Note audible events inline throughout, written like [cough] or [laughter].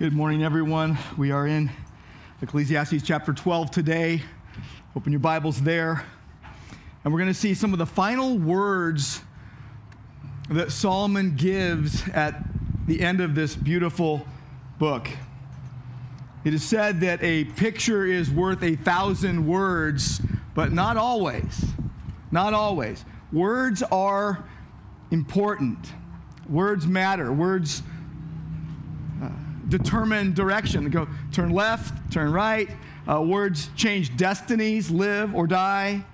Good morning, everyone. We are in Ecclesiastes chapter 12 today. Open your Bibles there. And we're going to see some of the final words that Solomon gives at the end of this beautiful book. It is said that a picture is worth a thousand words, but not always. Not always. Words are important, words matter. Words determine direction. Go turn left, turn right. Uh, words change destinies, live or die.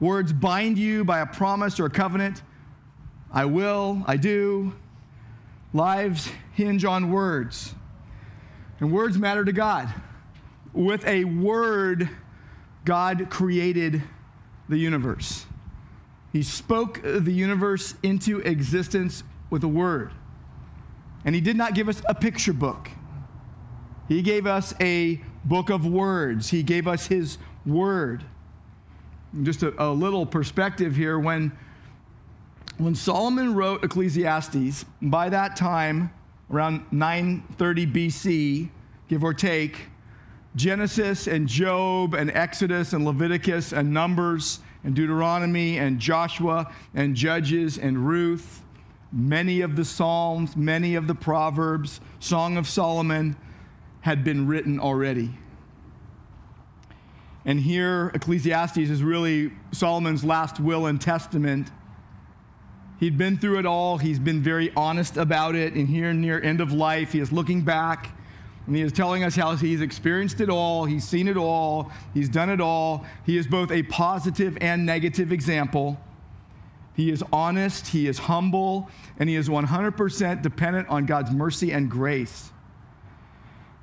Words bind you by a promise or a covenant. I will, I do. Lives hinge on words. And words matter to God. With a word, God created the universe. He spoke the universe into existence with a word. And he did not give us a picture book. He gave us a book of words. He gave us his word. And just a, a little perspective here when, when Solomon wrote Ecclesiastes, by that time, around 930 BC, give or take, Genesis and Job and Exodus and Leviticus and Numbers and Deuteronomy and Joshua and Judges and Ruth Many of the Psalms, many of the Proverbs, Song of Solomon had been written already. And here, Ecclesiastes is really Solomon's last will and testament. He'd been through it all. He's been very honest about it. And here, near end of life, he is looking back and he is telling us how he's experienced it all, he's seen it all, he's done it all. He is both a positive and negative example. He is honest, he is humble, and he is 100% dependent on God's mercy and grace.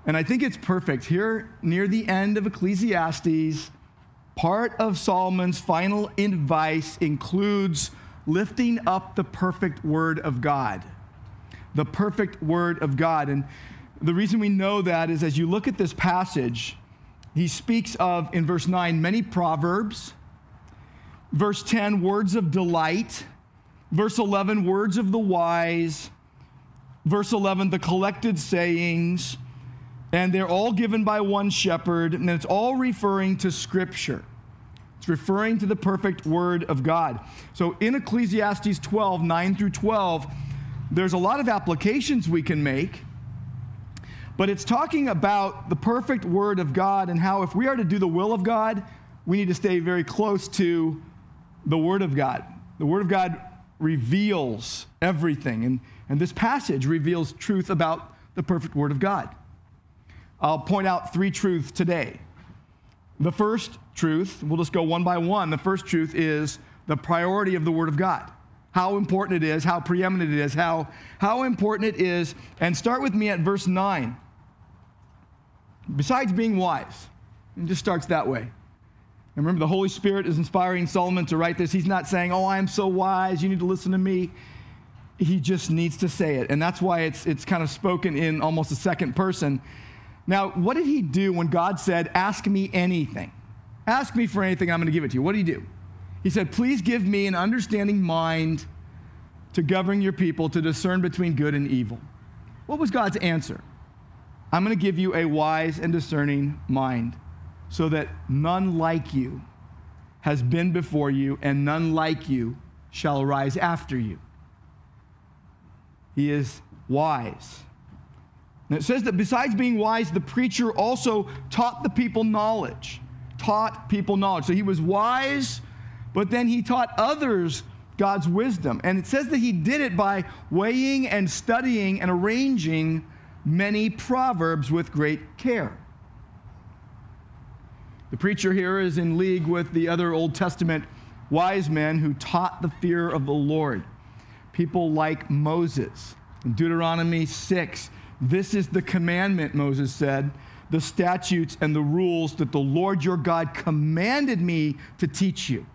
And I think it's perfect. Here, near the end of Ecclesiastes, part of Solomon's final advice includes lifting up the perfect word of God. The perfect word of God. And the reason we know that is as you look at this passage, he speaks of, in verse 9, many proverbs Verse 10, words of delight. Verse 11, words of the wise. Verse 11, the collected sayings. And they're all given by one shepherd, and it's all referring to Scripture. It's referring to the perfect Word of God. So in Ecclesiastes 12, 9 through 12, there's a lot of applications we can make, but it's talking about the perfect Word of God and how if we are to do the will of God, we need to stay very close to the Word of God. The Word of God reveals everything, and, and this passage reveals truth about the perfect Word of God. I'll point out three truths today. The first truth, we'll just go one by one. The first truth is the priority of the Word of God. How important it is, how preeminent it is, how, how important it is. And start with me at verse 9. Besides being wise, it just starts that way. And remember, the Holy Spirit is inspiring Solomon to write this. He's not saying, Oh, I'm so wise, you need to listen to me. He just needs to say it. And that's why it's, it's kind of spoken in almost a second person. Now, what did he do when God said, Ask me anything? Ask me for anything, I'm going to give it to you. What did he do? He said, Please give me an understanding mind to govern your people, to discern between good and evil. What was God's answer? I'm going to give you a wise and discerning mind so that none like you has been before you, and none like you shall arise after you. He is wise. And it says that besides being wise, the preacher also taught the people knowledge. Taught people knowledge. So he was wise, but then he taught others God's wisdom. And it says that he did it by weighing and studying and arranging many proverbs with great care. The preacher here is in league with the other Old Testament wise men who taught the fear of the Lord. People like Moses. In Deuteronomy 6, this is the commandment, Moses said, the statutes and the rules that the Lord your God commanded me to teach you.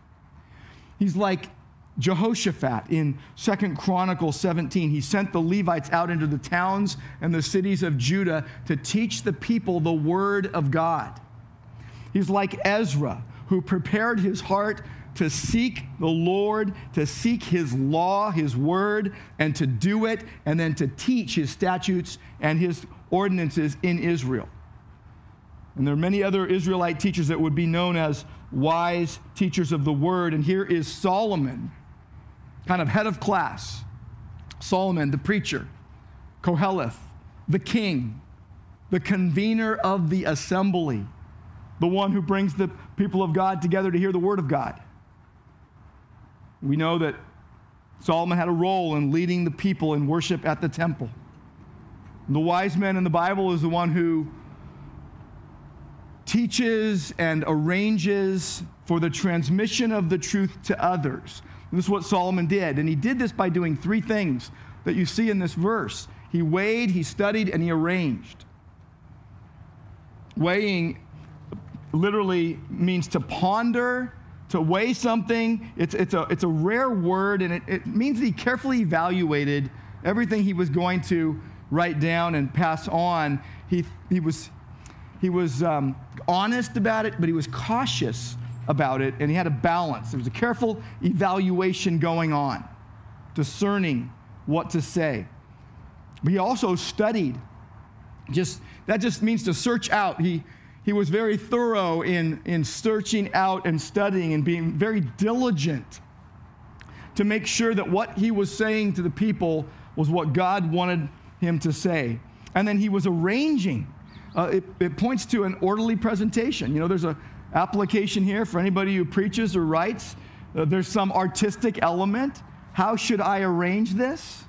He's like Jehoshaphat in Second Chronicles 17. He sent the Levites out into the towns and the cities of Judah to teach the people the word of God. He's like Ezra, who prepared his heart to seek the Lord, to seek his law, his word, and to do it, and then to teach his statutes and his ordinances in Israel. And there are many other Israelite teachers that would be known as wise teachers of the word. And here is Solomon, kind of head of class. Solomon, the preacher, Koheleth, the king, the convener of the assembly, the one who brings the people of God together to hear the word of God. We know that Solomon had a role in leading the people in worship at the temple. The wise man in the Bible is the one who teaches and arranges for the transmission of the truth to others. And this is what Solomon did. And he did this by doing three things that you see in this verse he weighed, he studied, and he arranged. Weighing literally means to ponder, to weigh something. It's, it's, a, it's a rare word, and it, it means that he carefully evaluated everything he was going to write down and pass on. He, he was, he was um, honest about it, but he was cautious about it, and he had a balance. There was a careful evaluation going on, discerning what to say. But he also studied. Just that just means to search out. He he was very thorough in, in searching out and studying and being very diligent to make sure that what he was saying to the people was what God wanted him to say. And then he was arranging. Uh, it, it points to an orderly presentation. You know, there's an application here for anybody who preaches or writes. Uh, there's some artistic element. How should I arrange this?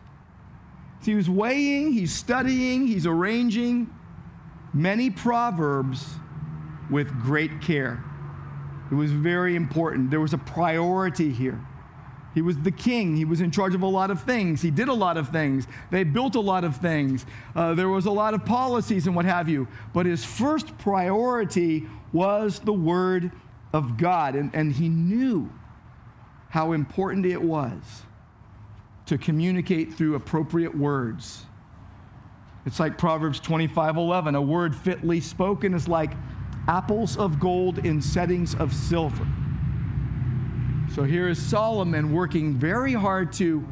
So he was weighing, he's studying, he's arranging many proverbs with great care. It was very important. There was a priority here. He was the king. He was in charge of a lot of things. He did a lot of things. They built a lot of things. Uh, there was a lot of policies and what have you. But his first priority was the Word of God. And, and he knew how important it was to communicate through appropriate words. It's like Proverbs 25 11. A word fitly spoken is like apples of gold in settings of silver. So here is Solomon working very hard to,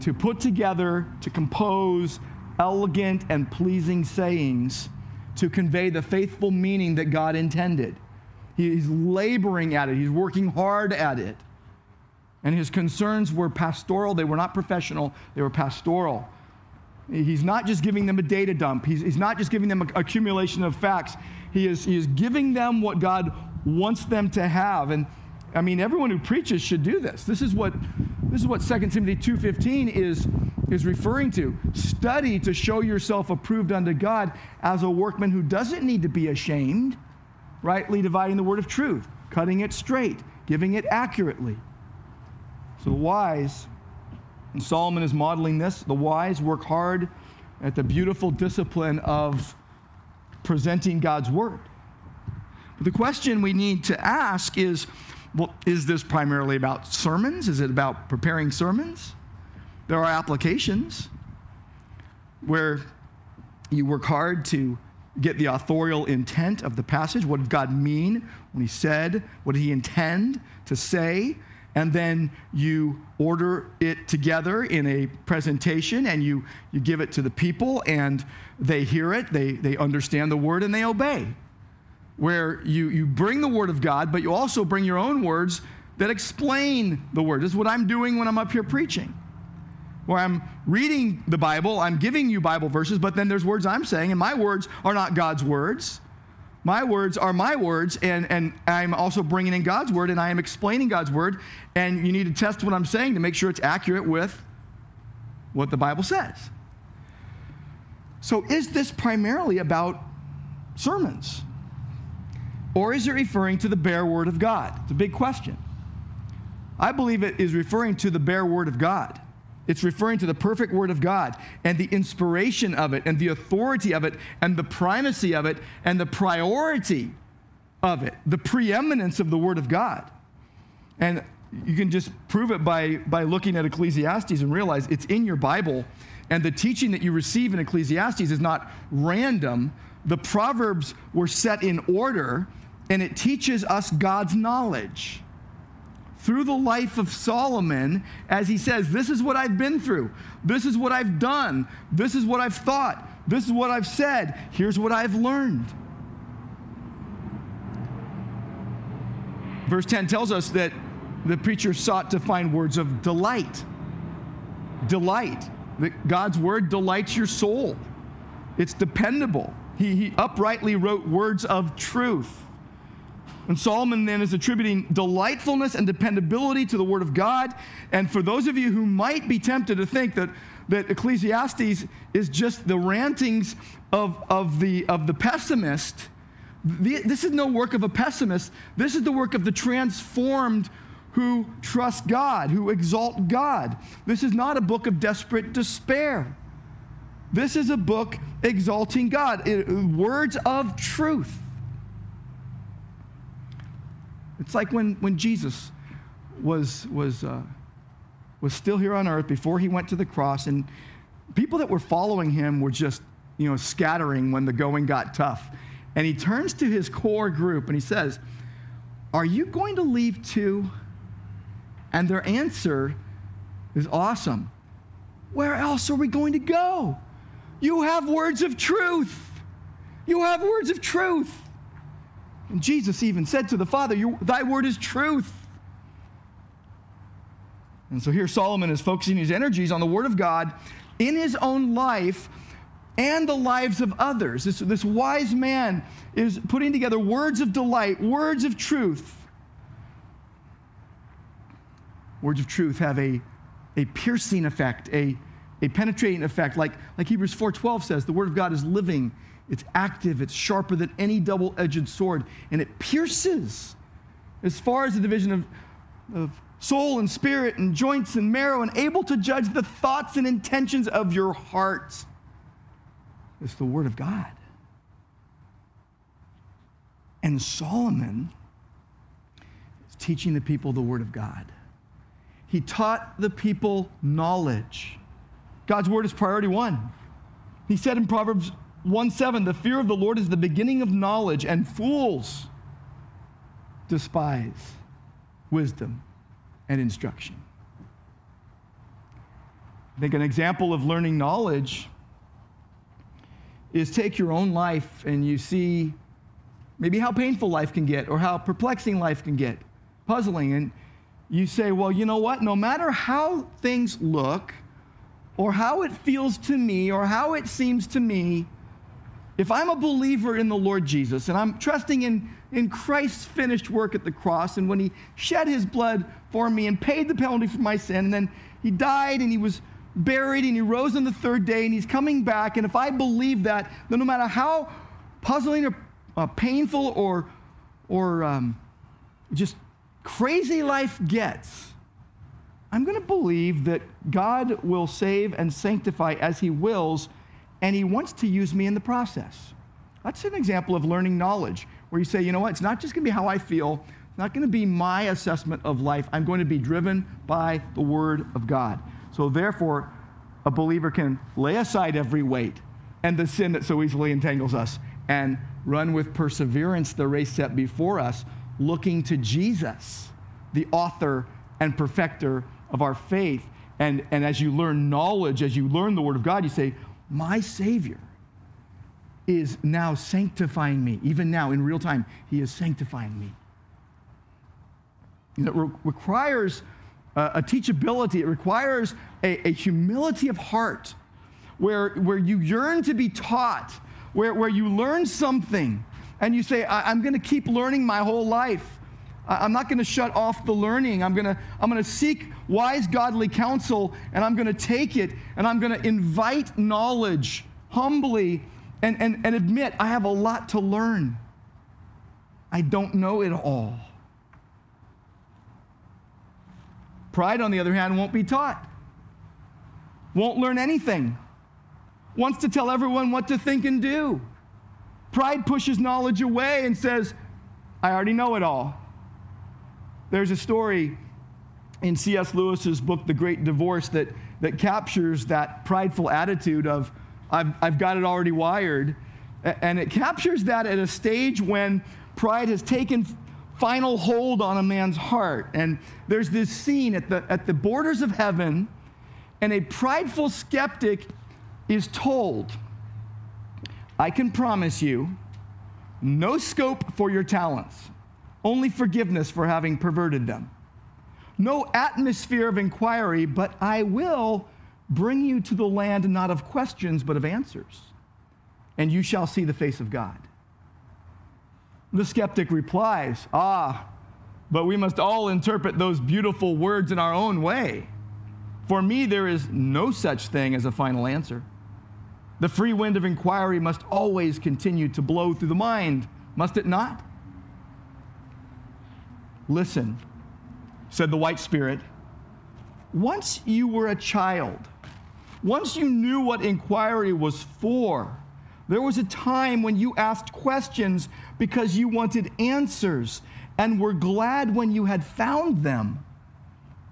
to put together, to compose elegant and pleasing sayings to convey the faithful meaning that God intended. He's laboring at it, he's working hard at it. And his concerns were pastoral, they were not professional, they were pastoral. He's not just giving them a data dump, he's, he's not just giving them an accumulation of facts. He is, he is giving them what God wants them to have. And I mean, everyone who preaches should do this. This is what, this is what 2 Timothy 2.15 is, is referring to. Study to show yourself approved unto God as a workman who doesn't need to be ashamed, rightly dividing the word of truth, cutting it straight, giving it accurately. So the wise, and Solomon is modeling this, the wise work hard at the beautiful discipline of presenting God's word. But the question we need to ask is, well, is this primarily about sermons? Is it about preparing sermons? There are applications where you work hard to get the authorial intent of the passage. What did God mean when He said? What did He intend to say? And then you order it together in a presentation and you, you give it to the people and they hear it, they, they understand the word, and they obey where you, you bring the Word of God, but you also bring your own words that explain the Word. This is what I'm doing when I'm up here preaching. Where I'm reading the Bible, I'm giving you Bible verses, but then there's words I'm saying, and my words are not God's words. My words are my words, and, and I'm also bringing in God's word, and I am explaining God's word. And you need to test what I'm saying to make sure it's accurate with what the Bible says. So, is this primarily about sermons? Or is it referring to the bare word of God? It's a big question. I believe it is referring to the bare word of God. It's referring to the perfect word of God and the inspiration of it and the authority of it and the primacy of it and the priority of it, the preeminence of the word of God. And you can just prove it by, by looking at Ecclesiastes and realize it's in your Bible. And the teaching that you receive in Ecclesiastes is not random. The Proverbs were set in order and it teaches us God's knowledge. Through the life of Solomon, as he says, This is what I've been through. This is what I've done. This is what I've thought. This is what I've said. Here's what I've learned. Verse 10 tells us that the preacher sought to find words of delight. Delight. That God's word delights your soul, it's dependable. He, he uprightly wrote words of truth. And Solomon then is attributing delightfulness and dependability to the Word of God. And for those of you who might be tempted to think that, that Ecclesiastes is just the rantings of, of, the, of the pessimist, the, this is no work of a pessimist. This is the work of the transformed who trust God, who exalt God. This is not a book of desperate despair. This is a book exalting God, it, words of truth. It's like when, when Jesus was, was, uh, was still here on earth before he went to the cross, and people that were following him were just, you know, scattering when the going got tough. And he turns to his core group and he says, Are you going to leave too? And their answer is awesome. Where else are we going to go? You have words of truth. You have words of truth. And Jesus even said to the Father, Thy word is truth. And so here Solomon is focusing his energies on the Word of God in his own life and the lives of others. This, this wise man is putting together words of delight, words of truth. Words of truth have a, a piercing effect, a, a penetrating effect. Like, like Hebrews 4.12 says, the Word of God is living it's active, it's sharper than any double edged sword, and it pierces as far as the division of, of soul and spirit and joints and marrow, and able to judge the thoughts and intentions of your heart. It's the Word of God. And Solomon is teaching the people the Word of God. He taught the people knowledge. God's Word is priority one. He said in Proverbs 1 7, the fear of the Lord is the beginning of knowledge, and fools despise wisdom and instruction. I think an example of learning knowledge is take your own life and you see maybe how painful life can get or how perplexing life can get, puzzling. And you say, well, you know what? No matter how things look or how it feels to me or how it seems to me, if I'm a believer in the Lord Jesus and I'm trusting in, in Christ's finished work at the cross and when he shed his blood for me and paid the penalty for my sin, and then he died and he was buried and he rose on the third day and he's coming back, and if I believe that, then no matter how puzzling or uh, painful or, or um, just crazy life gets, I'm going to believe that God will save and sanctify as he wills and he wants to use me in the process. That's an example of learning knowledge, where you say, you know what, it's not just going to be how I feel, it's not going to be my assessment of life. I'm going to be driven by the Word of God. So, therefore, a believer can lay aside every weight and the sin that so easily entangles us and run with perseverance the race set before us, looking to Jesus, the author and perfecter of our faith. And, and as you learn knowledge, as you learn the Word of God, you say, my Savior is now sanctifying me. Even now, in real time, He is sanctifying me. And it re- requires a teachability, it requires a, a, humility of heart where, where you yearn to be taught, where, where you learn something and you say, I, am going to keep learning my whole life. I'm not going to shut off the learning. I'm going to I'm going to seek wise godly counsel and I'm going to take it and I'm going to invite knowledge humbly and, and, and admit I have a lot to learn. I don't know it all. Pride, on the other hand, won't be taught, won't learn anything, wants to tell everyone what to think and do. Pride pushes knowledge away and says, I already know it all. There's a story in C.S. Lewis's book, The Great Divorce, that, that captures that prideful attitude of, I've, I've got it already wired. And it captures that at a stage when pride has taken final hold on a man's heart. And there's this scene at the, at the borders of heaven, and a prideful skeptic is told, I can promise you no scope for your talents, only forgiveness for having perverted them. No atmosphere of inquiry, but I will bring you to the land not of questions, but of answers. And you shall see the face of God. The skeptic replies, Ah, but we must all interpret those beautiful words in our own way. For me, there is no such thing as a final answer. The free wind of inquiry must always continue to blow through the mind, must it not? Listen, said the white spirit. Once you were a child, once you knew what inquiry was for, there was a time when you asked questions because you wanted answers and were glad when you had found them.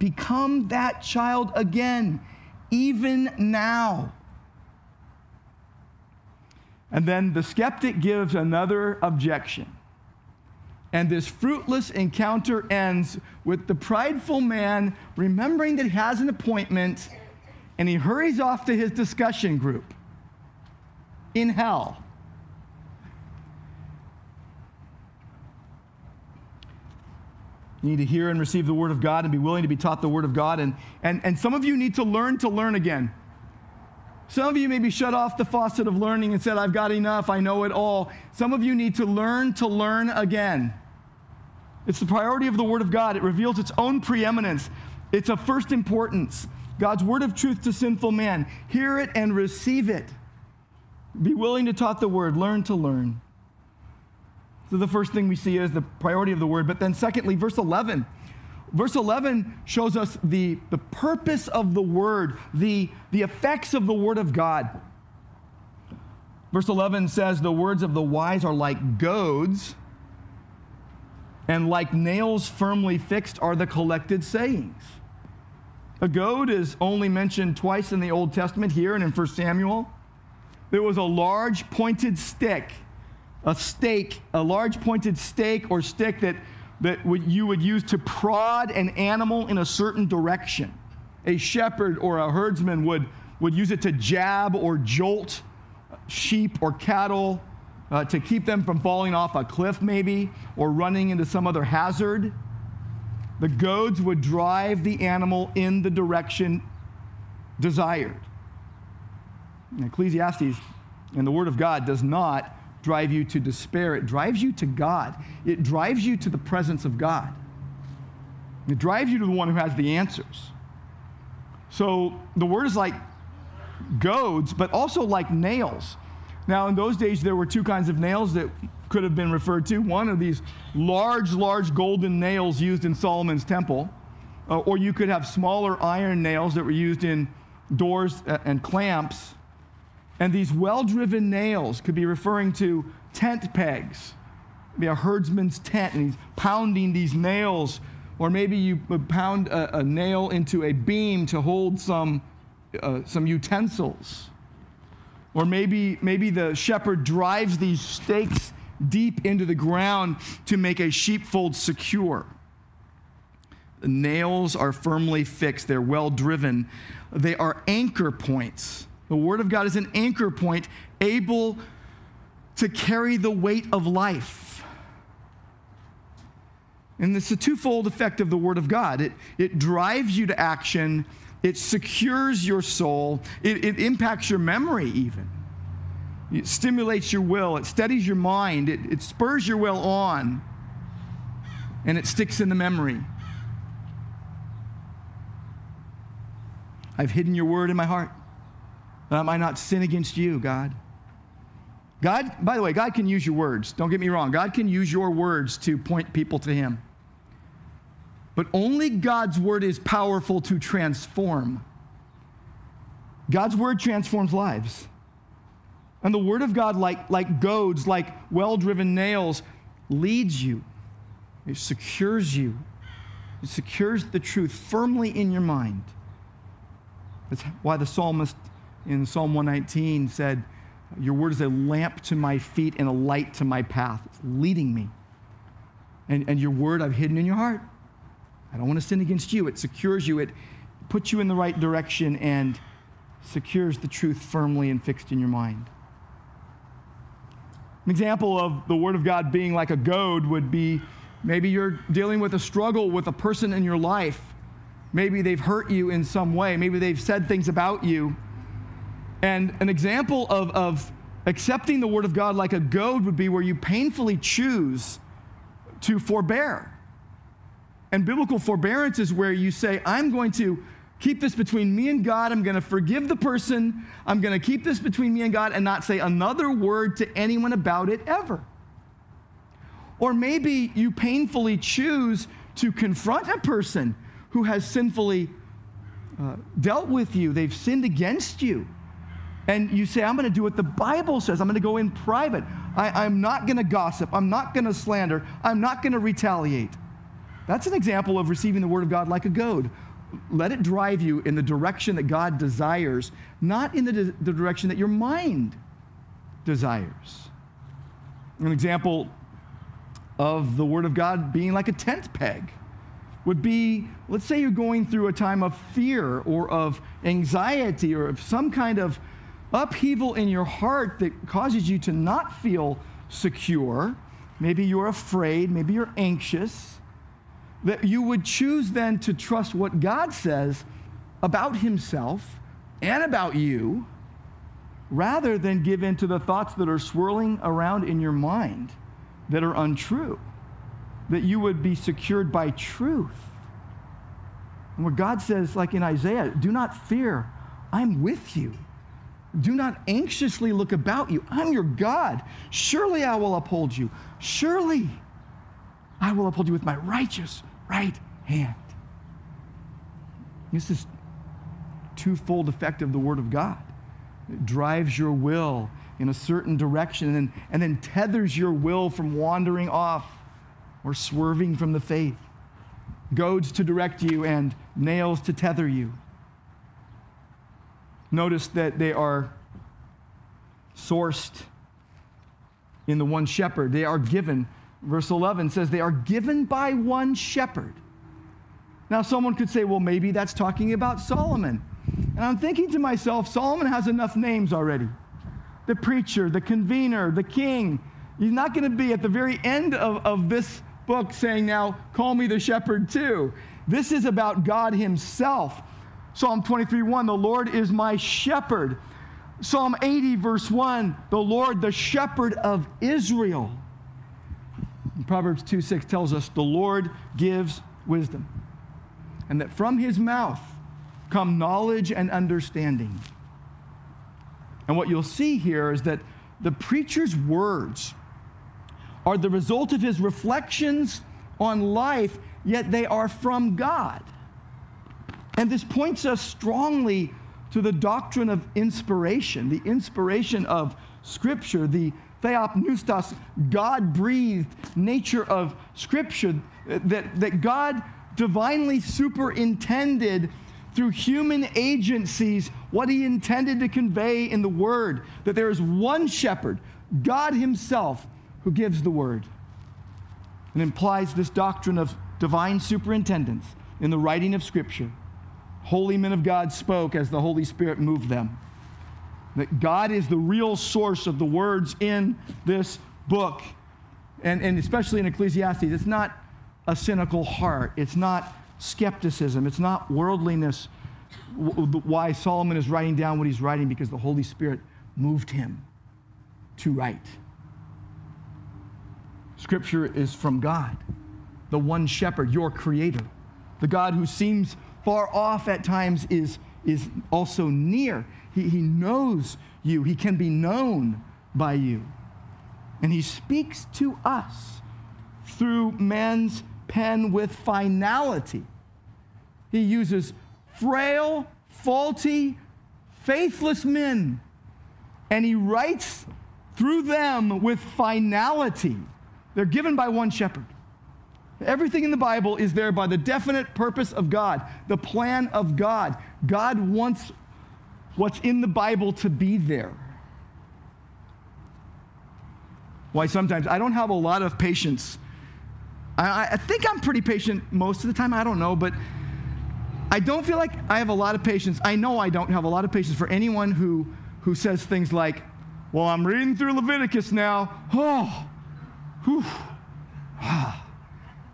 Become that child again, even now. And then the skeptic gives another objection. And this fruitless encounter ends with the prideful man remembering that he has an appointment and he hurries off to his discussion group in hell. You need to hear and receive the Word of God and be willing to be taught the Word of God. And, and, and some of you need to learn to learn again. Some of you maybe shut off the faucet of learning and said, I've got enough, I know it all. Some of you need to learn to learn again. It's the priority of the Word of God. It reveals its own preeminence, it's of first importance. God's Word of truth to sinful man. Hear it and receive it. Be willing to taught the Word, learn to learn. So, the first thing we see is the priority of the Word. But then, secondly, verse 11 Verse 11 shows us the, the purpose of the word, the, the effects of the word of God. Verse 11 says, The words of the wise are like goads, and like nails firmly fixed are the collected sayings. A goad is only mentioned twice in the Old Testament, here and in 1 Samuel. There was a large pointed stick, a stake, a large pointed stake or stick that that you would use to prod an animal in a certain direction. A shepherd or a herdsman would, would use it to jab or jolt sheep or cattle uh, to keep them from falling off a cliff, maybe, or running into some other hazard. The goads would drive the animal in the direction desired. Ecclesiastes and the Word of God does not drive you to despair, it drives you to God. It drives you to the presence of God. It drives you to the one who has the answers. So the word is like goads, but also like nails. Now, in those days, there were two kinds of nails that could have been referred to. One of these large, large golden nails used in Solomon's temple, uh, or you could have smaller iron nails that were used in doors uh, and clamps and these well driven nails could be referring to tent pegs. Be a herdsman's tent, and he's pounding these nails. Or maybe you pound a, a nail into a beam to hold some, uh, some utensils. Or maybe, maybe the shepherd drives these stakes deep into the ground to make a sheepfold secure. The nails are firmly fixed, they're well driven, they are anchor points the Word of God is an anchor point able to carry the weight of life. And it's a twofold effect of the Word of God. It, it drives you to action, it secures your soul, it, it impacts your memory, even. It stimulates your will, it steadies your mind, it, it spurs your will on, and it sticks in the memory. I've hidden your word in my heart Uh, I might not sin against you, God. God, by the way, God can use your words. Don't get me wrong. God can use your words to point people to Him. But only God's word is powerful to transform. God's word transforms lives. And the word of God, like, like goads, like well driven nails, leads you, it secures you, it secures the truth firmly in your mind. That's why the psalmist in Psalm 119 said, Your word is a lamp to my feet and a light to my path. It's leading me. And, and your word I've hidden in your heart. I don't want to sin against you. It secures you, it puts you in the right direction and secures the truth firmly and fixed in your mind. An example of the Word of God being like a goad would be maybe you're dealing with a struggle with a person in your life. Maybe they've hurt you in some way. Maybe they've said things about you. And an example of, of accepting the Word of God like a goad would be where you painfully choose to forbear. And biblical forbearance is where you say, I'm going to keep this between me and God. I'm going to forgive the person. I'm going to keep this between me and God and not say another word to anyone about it ever. Or maybe you painfully choose to confront a person who has sinfully uh, dealt with you, they've sinned against you. And you say, I'm going to do what the Bible says. I'm going to go in private. I, I'm not going to gossip. I'm not going to slander. I'm not going to retaliate. That's an example of receiving the Word of God like a goad. Let it drive you in the direction that God desires, not in the, the direction that your mind desires. An example of the Word of God being like a tent peg would be let's say you're going through a time of fear or of anxiety or of some kind of upheaval in your heart that causes you to not feel secure. Maybe you're afraid, maybe you're anxious that you would choose then to trust what God says about Himself and about you rather than give in to the thoughts that are swirling around in your mind that are untrue. That you would be secured by truth. And where God says, like in Isaiah, do not fear, I'm with you. Do not anxiously look about you. I'm your God. Surely I will uphold you. Surely I will uphold you with my righteous right hand. This is twofold effect of the Word of God. It drives your will in a certain direction and and then tethers your will from wandering off or swerving from the faith. Goads to direct you and nails to tether you. Notice that they are sourced in the one shepherd. They are given Verse 11 says, They are given by one shepherd. Now, someone could say, Well, maybe that's talking about Solomon. And I'm thinking to myself, Solomon has enough names already the preacher, the convener, the king. He's not going to be at the very end of, of this book saying, Now, call me the shepherd too. This is about God Himself. Psalm 23 1, the Lord is my shepherd. Psalm 80, verse 1, the Lord, the shepherd of Israel. Proverbs 2 6 tells us the Lord gives wisdom, and that from his mouth come knowledge and understanding. And what you'll see here is that the preacher's words are the result of his reflections on life, yet they are from God. And this points us strongly to the doctrine of inspiration, the inspiration of Scripture, the theopneustos, God breathed nature of Scripture, that, that God divinely superintended through human agencies what he intended to convey in the Word, that there is one shepherd, God Himself, who gives the Word. And implies this doctrine of divine superintendence in the writing of Scripture. Holy men of God spoke as the Holy Spirit moved them that God is the real source of the words in this book. And, and especially in Ecclesiastes, it's not a cynical heart, it's not skepticism, it's not worldliness. Why Solomon is writing down what he's writing because the Holy Spirit moved him to write. Scripture is from God, the one shepherd, your creator. The God who seems far off at times is, is also near. He, he knows you, He can be known by you. And He speaks to us through man's pen with finality. He uses frail, faulty, faithless men, and He writes through them with finality. They're given by one shepherd. Everything in the Bible is there by the definite purpose of God, the plan of God. God wants what's in the Bible to be there. Why sometimes I don't have a lot of patience. I, I, think I'm pretty patient most of the time. I don't know, but I don't feel like I have a lot of patience. I know I don't have a lot of patience for anyone who, who says things like, Well, I'm reading through Leviticus now. Oh, whew. Ah.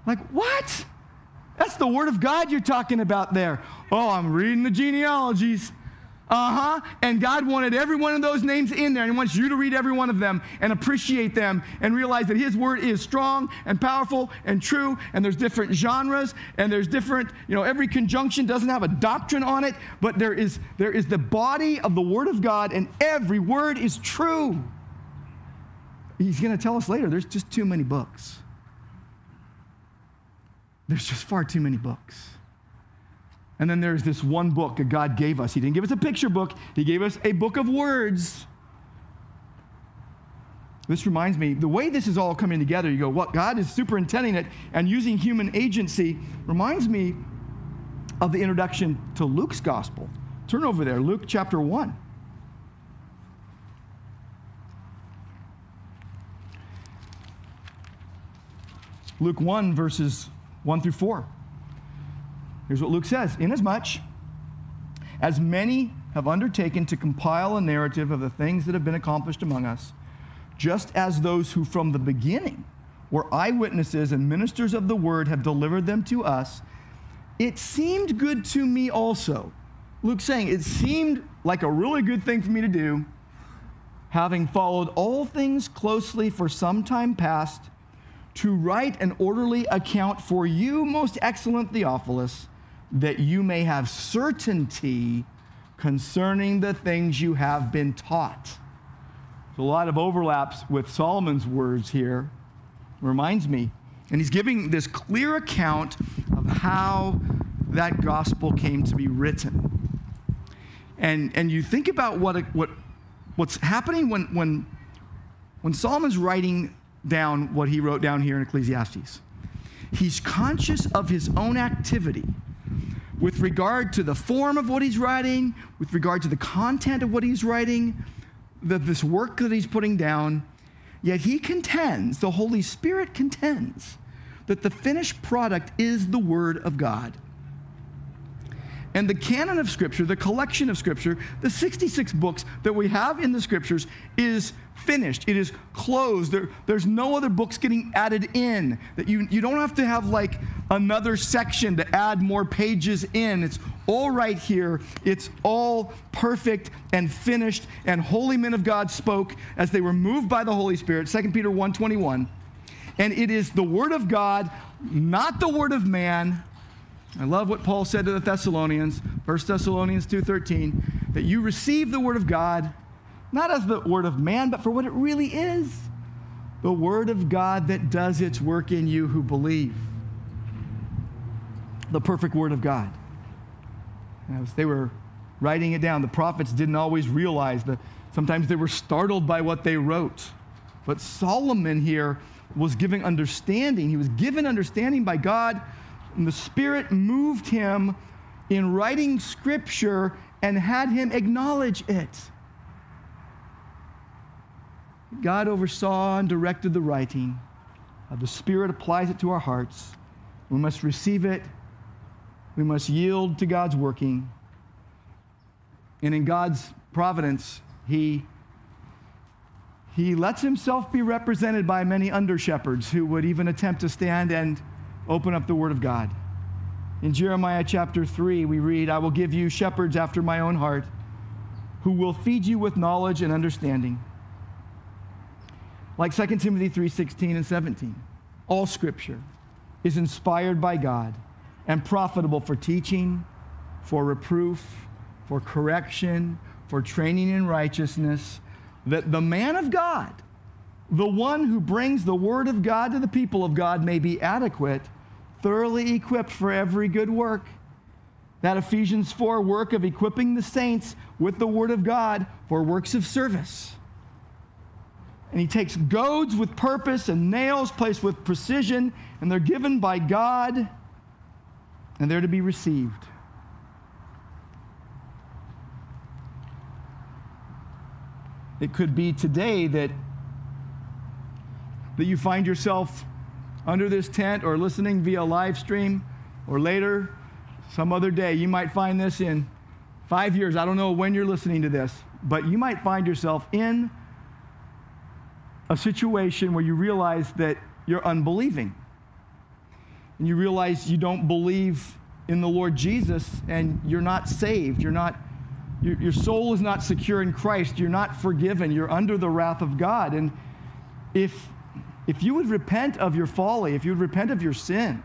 Like, what? That's the Word of God you're talking about there. Oh, I'm reading the genealogies. Uh huh. And God wanted every one of those names in there, and He wants you to read every one of them and appreciate them and realize that His word is strong and powerful and true. And there's different genres, and there's different, you know, every conjunction doesn't have a doctrine on it, but there is there is the body of the Word of God, and every word is true. He's going to tell us later. There's just too many books. There's just far too many books. And then there's this one book that God gave us. He didn't give us a picture book, He gave us a book of words. This reminds me, the way this is all coming together, you go, what God is superintending it and using human agency reminds me of the introduction to Luke's gospel. Turn over there, Luke chapter 1. Luke 1, verses 1 through 4. Here's what Luke says Inasmuch as many have undertaken to compile a narrative of the things that have been accomplished among us, just as those who from the beginning were eyewitnesses and ministers of the word have delivered them to us, it seemed good to me also. Luke's saying, it seemed like a really good thing for me to do, having followed all things closely for some time past, to write an orderly account for you, most excellent Theophilus that you may have certainty concerning the things you have been taught. There's a lot of overlaps with Solomon's words here. Reminds me. And he's giving this clear account of how that gospel came to be written. And, and you think about what, what, what's happening when, when, when Solomon's writing down what he wrote down here in Ecclesiastes. He's conscious of his own activity with regard to the form of what he's writing, with regard to the content of what he's writing, the, this work that he's putting down. Yet he contends, the Holy Spirit contends, that the finished product is the Word of God. And the canon of Scripture, the collection of Scripture, the 66 books that we have in the Scriptures is finished. It is closed. There, there's no other books getting added in. That you, you don't have to have like another section to add more pages in. It's all right here. It's all perfect and finished. And holy men of God spoke as they were moved by the Holy Spirit. 2 Peter 1:21. And it is the word of God, not the word of man I love what Paul said to the Thessalonians, 1 Thessalonians 2:13, that you receive the word of God not as the word of man, but for what it really is. The word of God that does its work in you who believe. The perfect word of God. As they were writing it down, the prophets didn't always realize that sometimes they were startled by what they wrote. But Solomon here was giving understanding. He was given understanding by God and the Spirit moved him in writing scripture and had him acknowledge it. God oversaw and directed the writing. Uh, the Spirit applies it to our hearts. We must receive it. We must yield to God's working. And in God's providence, He, he lets Himself be represented by many under shepherds who would even attempt to stand and open up the Word of God. In Jeremiah chapter 3, we read, I will give you shepherds after my own heart who will feed you with knowledge and understanding. Like 2 Timothy 3:16 and 17. All scripture is inspired by God and profitable for teaching, for reproof, for correction, for training in righteousness, that the man of God, the one who brings the word of God to the people of God, may be adequate thoroughly equipped for every good work. That Ephesians 4 work of equipping the saints with the Word of God for works of service. And he takes goads with purpose and nails placed with precision, and they're given by God, and they're to be received. It could be today that, that you find yourself under this tent or listening via live stream or later, some other day. You might find this in five years. I don't know when you're listening to this, but you might find yourself in a situation where you realize that you're unbelieving. And you realize you don't believe in the Lord Jesus and you're not saved. You're not, your, your soul is not secure in Christ. You're not forgiven. You're under the wrath of God. And if, if you would repent of your folly, if you would repent of your sin,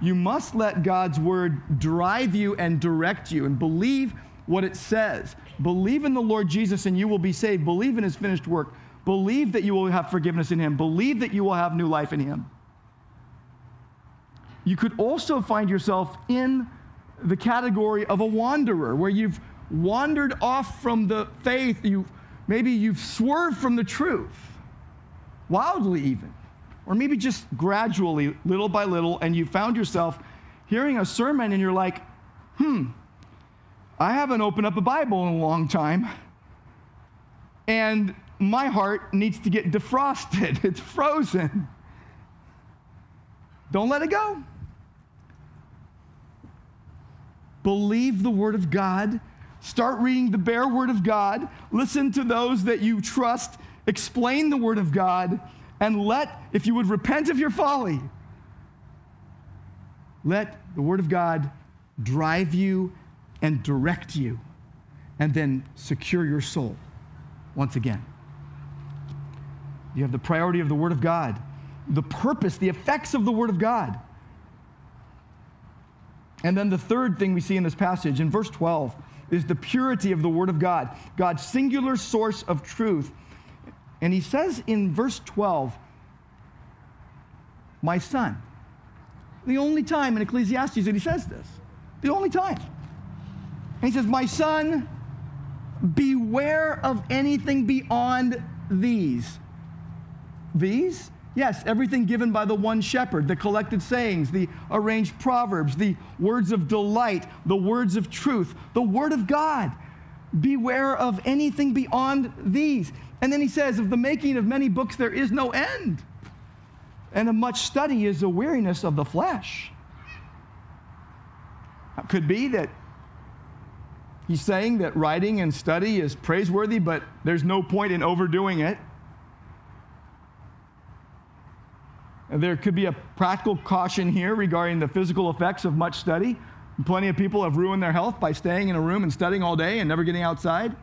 you must let God's word drive you and direct you and believe what it says. Believe in the Lord Jesus and you will be saved. Believe in his finished work. Believe that you will have forgiveness in him. Believe that you will have new life in him. You could also find yourself in the category of a wanderer, where you've wandered off from the faith. You, maybe you've swerved from the truth, wildly even, or maybe just gradually, little by little, and you found yourself hearing a sermon and you're like, hmm, I haven't opened up a Bible in a long time. And my heart needs to get [laughs] defrosted. It's frozen. Don't let it go. Believe the Word of God. Start reading the bare Word of God. Listen to those that you trust. Explain the Word of God. And let, if you would repent of your folly, let the Word of God drive you and direct you, and then secure your soul once again. You have the priority of the Word of God, the purpose, the effects of the Word of God. And then the third thing we see in this passage, in verse 12, is the purity of the Word of God, God's singular source of truth. And he says in verse 12, My son. The only time in Ecclesiastes that he says this. The only time. And he says, My son, beware of anything beyond these. These? Yes, everything given by the one shepherd, the collected sayings, the arranged proverbs, the words of delight, the words of truth, the word of God. Beware of anything beyond these. And then he says, Of the making of many books, there is no end. And of much study is a weariness of the flesh. It could be that He's saying that writing and study is praiseworthy, but there's no point in overdoing it. There could be a practical caution here regarding the physical effects of much study. Plenty of people have ruined their health by staying in a room and studying all day and never getting outside.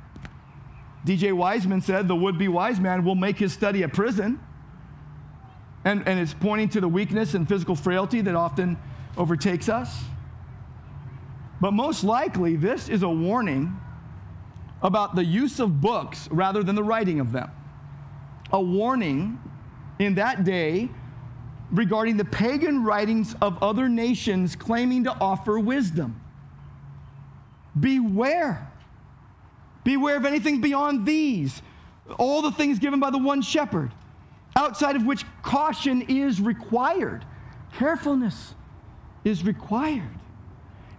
DJ Wiseman said the would be wise man will make his study a prison. And, and it's pointing to the weakness and physical frailty that often overtakes us. But most likely, this is a warning about the use of books rather than the writing of them. A warning in that day regarding the pagan writings of other nations claiming to offer wisdom. Beware. Beware of anything beyond these, all the things given by the one shepherd, outside of which caution is required, carefulness is required.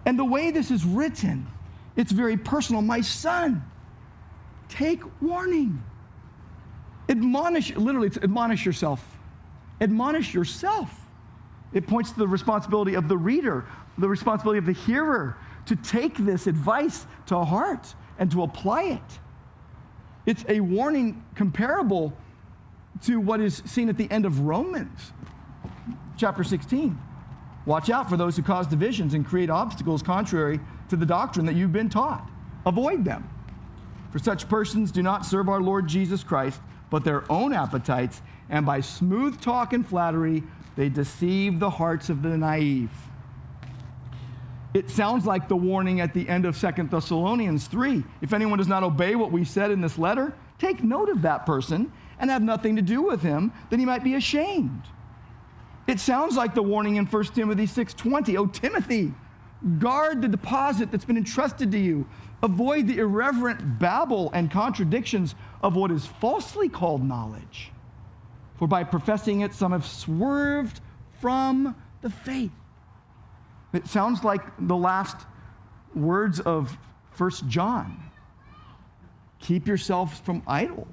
And the way this is written, it's very personal. My son, take warning. Admonish, literally, it's admonish yourself. Admonish yourself. It points to the responsibility of the reader, the responsibility of the hearer to take this advice to heart and to apply it. It's a warning comparable to what is seen at the end of Romans, chapter 16. Watch out for those who cause divisions and create obstacles contrary to the doctrine that you've been taught. Avoid them. For such persons do not serve our Lord Jesus Christ, but their own appetites, and by smooth talk and flattery, they deceive the hearts of the naive. It sounds like the warning at the end of Second Thessalonians 3. If anyone does not obey what we said in this letter, take note of that person and have nothing to do with him, that he might be ashamed. It sounds like the warning in 1 Timothy 6:20. Oh Timothy, guard the deposit that's been entrusted to you. Avoid the irreverent babble and contradictions of what is falsely called knowledge. For by professing it, some have swerved from the faith. It sounds like the last words of 1 John. Keep yourselves from idols.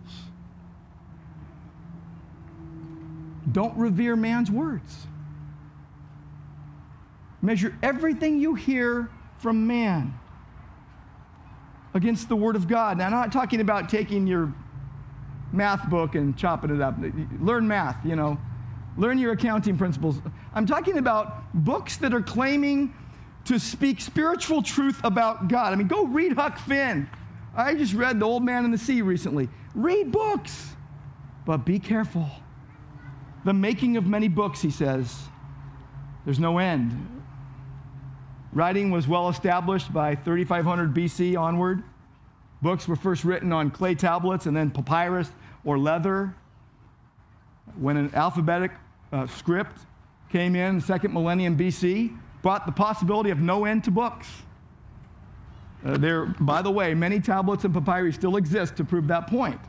Don't revere man's words. Measure everything you hear from man against the word of God. Now, I'm not talking about taking your math book and chopping it up. Learn math, you know. Learn your accounting principles. I'm talking about books that are claiming to speak spiritual truth about God. I mean, go read Huck Finn. I just read The Old Man and the Sea recently. Read books, but be careful. The making of many books, he says, there's no end. Writing was well established by 3500 BC onward. Books were first written on clay tablets and then papyrus or leather. When an alphabetic uh, script came in, the second millennium BC, brought the possibility of no end to books. Uh, there, by the way, many tablets and papyri still exist to prove that point.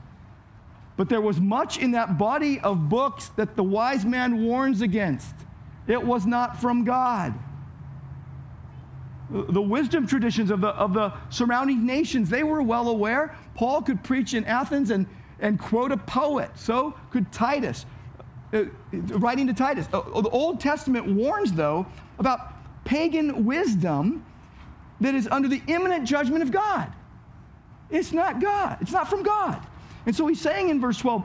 But there was much in that body of books that the wise man warns against. It was not from God. The wisdom traditions of the, of the surrounding nations, they were well aware. Paul could preach in Athens and, and quote a poet. So could Titus, uh, writing to Titus. Uh, the Old Testament warns, though, about pagan wisdom that is under the imminent judgment of God. It's not God, it's not from God. And so he's saying in verse 12,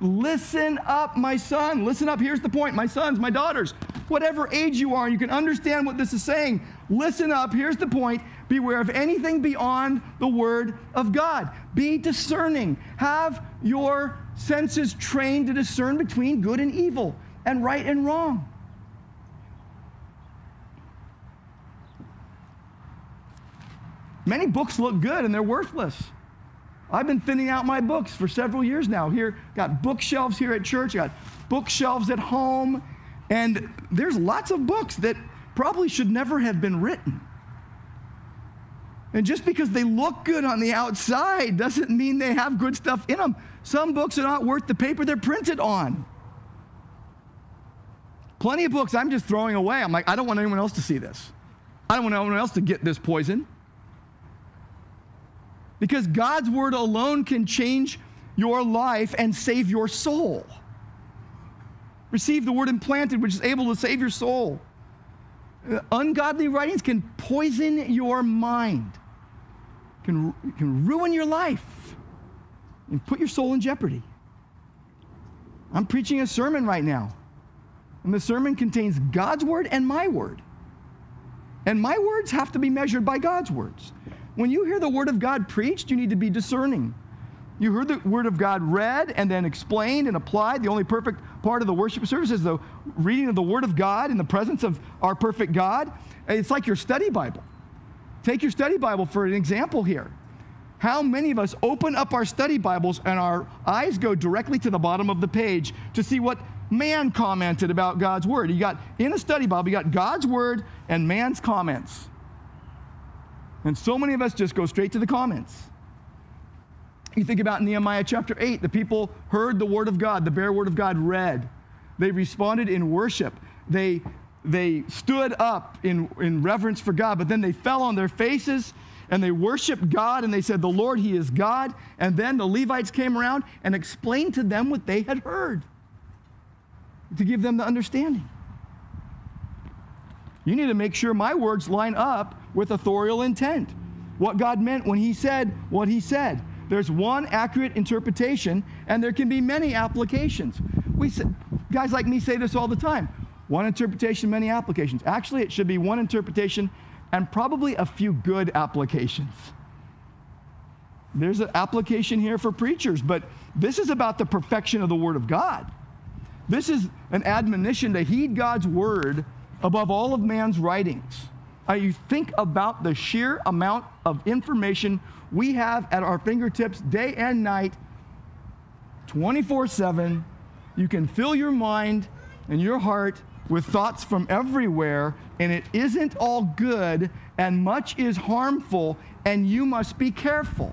Listen up, my son. Listen up. Here's the point, my sons, my daughters, whatever age you are, you can understand what this is saying. Listen up. Here's the point. Beware of anything beyond the word of God. Be discerning. Have your senses trained to discern between good and evil and right and wrong. Many books look good and they're worthless. I've been thinning out my books for several years now. Here, got bookshelves here at church, got bookshelves at home, and there's lots of books that probably should never have been written. And just because they look good on the outside doesn't mean they have good stuff in them. Some books are not worth the paper they're printed on. Plenty of books I'm just throwing away. I'm like, I don't want anyone else to see this. I don't want anyone else to get this poison. Because God's word alone can change your life and save your soul. Receive the word implanted, which is able to save your soul. Uh, ungodly writings can poison your mind, can, can ruin your life, and put your soul in jeopardy. I'm preaching a sermon right now, and the sermon contains God's word and my word. And my words have to be measured by God's words. When you hear the Word of God preached, you need to be discerning. You heard the Word of God read and then explained and applied. The only perfect part of the worship service is the reading of the Word of God in the presence of our perfect God. It's like your study Bible. Take your study Bible for an example here. How many of us open up our study Bibles and our eyes go directly to the bottom of the page to see what man commented about God's Word? You got in a study Bible, you got God's Word and man's comments. And so many of us just go straight to the comments. You think about Nehemiah chapter 8, the people heard the word of God, the bare word of God read. They responded in worship. They, they stood up in, in reverence for God, but then they fell on their faces and they worshiped God and they said, The Lord, He is God. And then the Levites came around and explained to them what they had heard to give them the understanding. You need to make sure my words line up with authorial intent. What God meant when He said what He said. There's one accurate interpretation, and there can be many applications. We guys like me say this all the time. One interpretation, many applications. Actually, it should be one interpretation and probably a few good applications. There's an application here for preachers, but this is about the perfection of the Word of God. This is an admonition to heed God's Word above all of man's writings. Uh, you think about the sheer amount of information we have at our fingertips day and night, 24 7. You can fill your mind and your heart with thoughts from everywhere, and it isn't all good, and much is harmful, and you must be careful.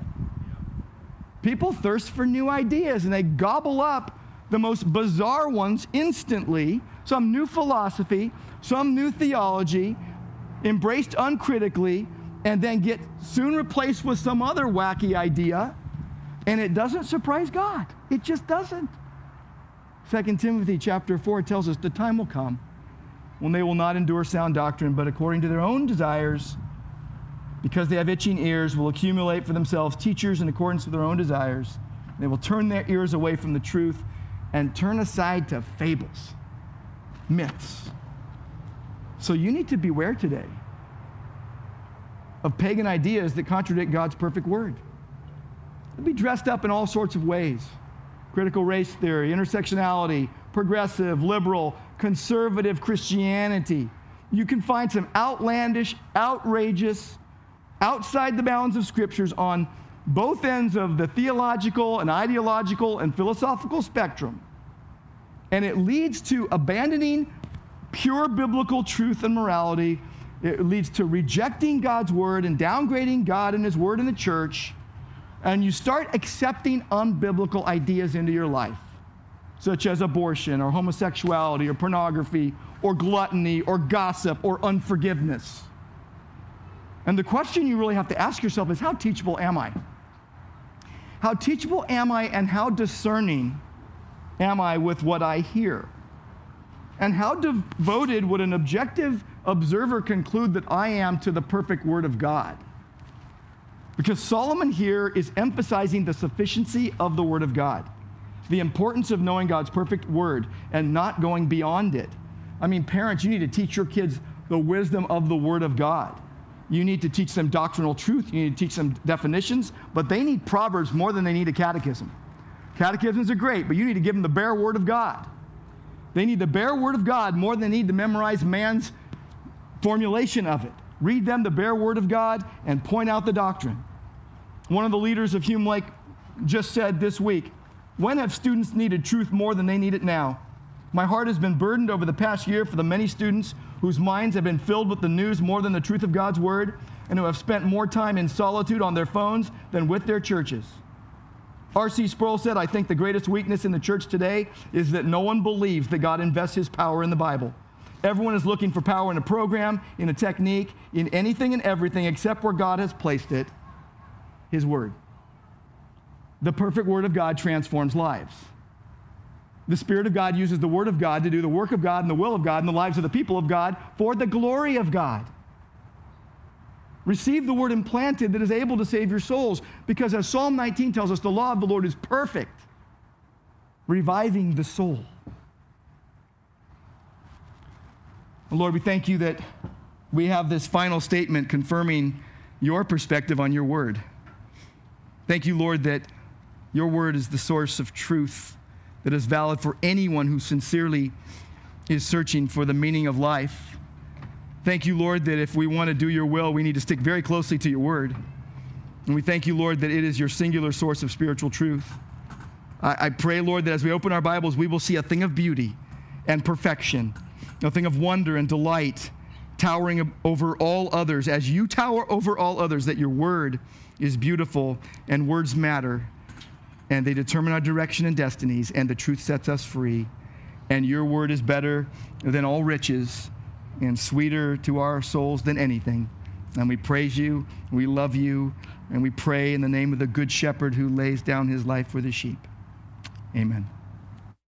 People thirst for new ideas, and they gobble up the most bizarre ones instantly, some new philosophy, some new theology, embraced uncritically, and then get soon replaced with some other wacky idea. And it doesn't surprise God. It just doesn't. 2 Timothy chapter 4 tells us the time will come when they will not endure sound doctrine, but according to their own desires, because they have itching ears, will accumulate for themselves teachers in accordance with their own desires, They will turn their ears away from the truth and turn aside to fables, myths. So you need to beware today of pagan ideas that contradict God's perfect word. They'll be dressed up in all sorts of ways critical race theory, intersectionality, progressive, liberal, conservative Christianity. You can find some outlandish, outrageous, outside the bounds of scriptures on both ends of the theological and ideological and philosophical spectrum. And it leads to abandoning pure biblical truth and morality. It leads to rejecting God's word and downgrading God and his word in the church. And you start accepting unbiblical ideas into your life, such as abortion or homosexuality or pornography or gluttony or gossip or unforgiveness. And the question you really have to ask yourself is how teachable am I? How teachable am I and how discerning am I with what I hear? And how devoted would an objective observer conclude that I am to the perfect Word of God? Because Solomon here is emphasizing the sufficiency of the Word of God, the importance of knowing God's perfect Word and not going beyond it. I mean, parents, you need to teach your kids the wisdom of the Word of God. You need to teach them doctrinal truth. You need to teach them definitions, but they need Proverbs more than they need a catechism. Catechisms are great, but you need to give them the bare Word of God. They need the bare Word of God more than they need to memorize man's formulation of it. Read them the bare Word of God and point out the doctrine. One of the leaders of Hume Lake just said this week When have students needed truth more than they need it now? My heart has been burdened over the past year for the many students whose minds have been filled with the news more than the truth of God's word, and who have spent more time in solitude on their phones than with their churches. R.C. Sproul said, I think the greatest weakness in the church today is that no one believes that God invests his power in the Bible. Everyone is looking for power in a program, in a technique, in anything and everything except where God has placed it his word. The perfect word of God transforms lives. The Spirit of God uses the Word of God to do the work of God and the will of God in the lives of the people of God for the glory of God. Receive the Word implanted that is able to save your souls, because as Psalm 19 tells us, the law of the Lord is perfect, reviving the soul. Lord, we thank you that we have this final statement confirming your perspective on your Word. Thank you, Lord, that your Word is the source of truth that is valid for anyone who sincerely is searching for the meaning of life. Thank you, Lord, that if we want to do your will, we need to stick very closely to your word. And we thank you, Lord, that it is your singular source of spiritual truth. I, I pray, Lord, that as we open our Bibles, we will see a thing of beauty and perfection, a thing of wonder and delight, towering over all others, as you tower over all others, that your word is beautiful and words matter and they determine our direction and destinies, and the truth sets us free. And your word is better than all riches and sweeter to our souls than anything. And we praise you, we love you, and we pray in the name of the Good Shepherd who lays down his life for the sheep. Amen.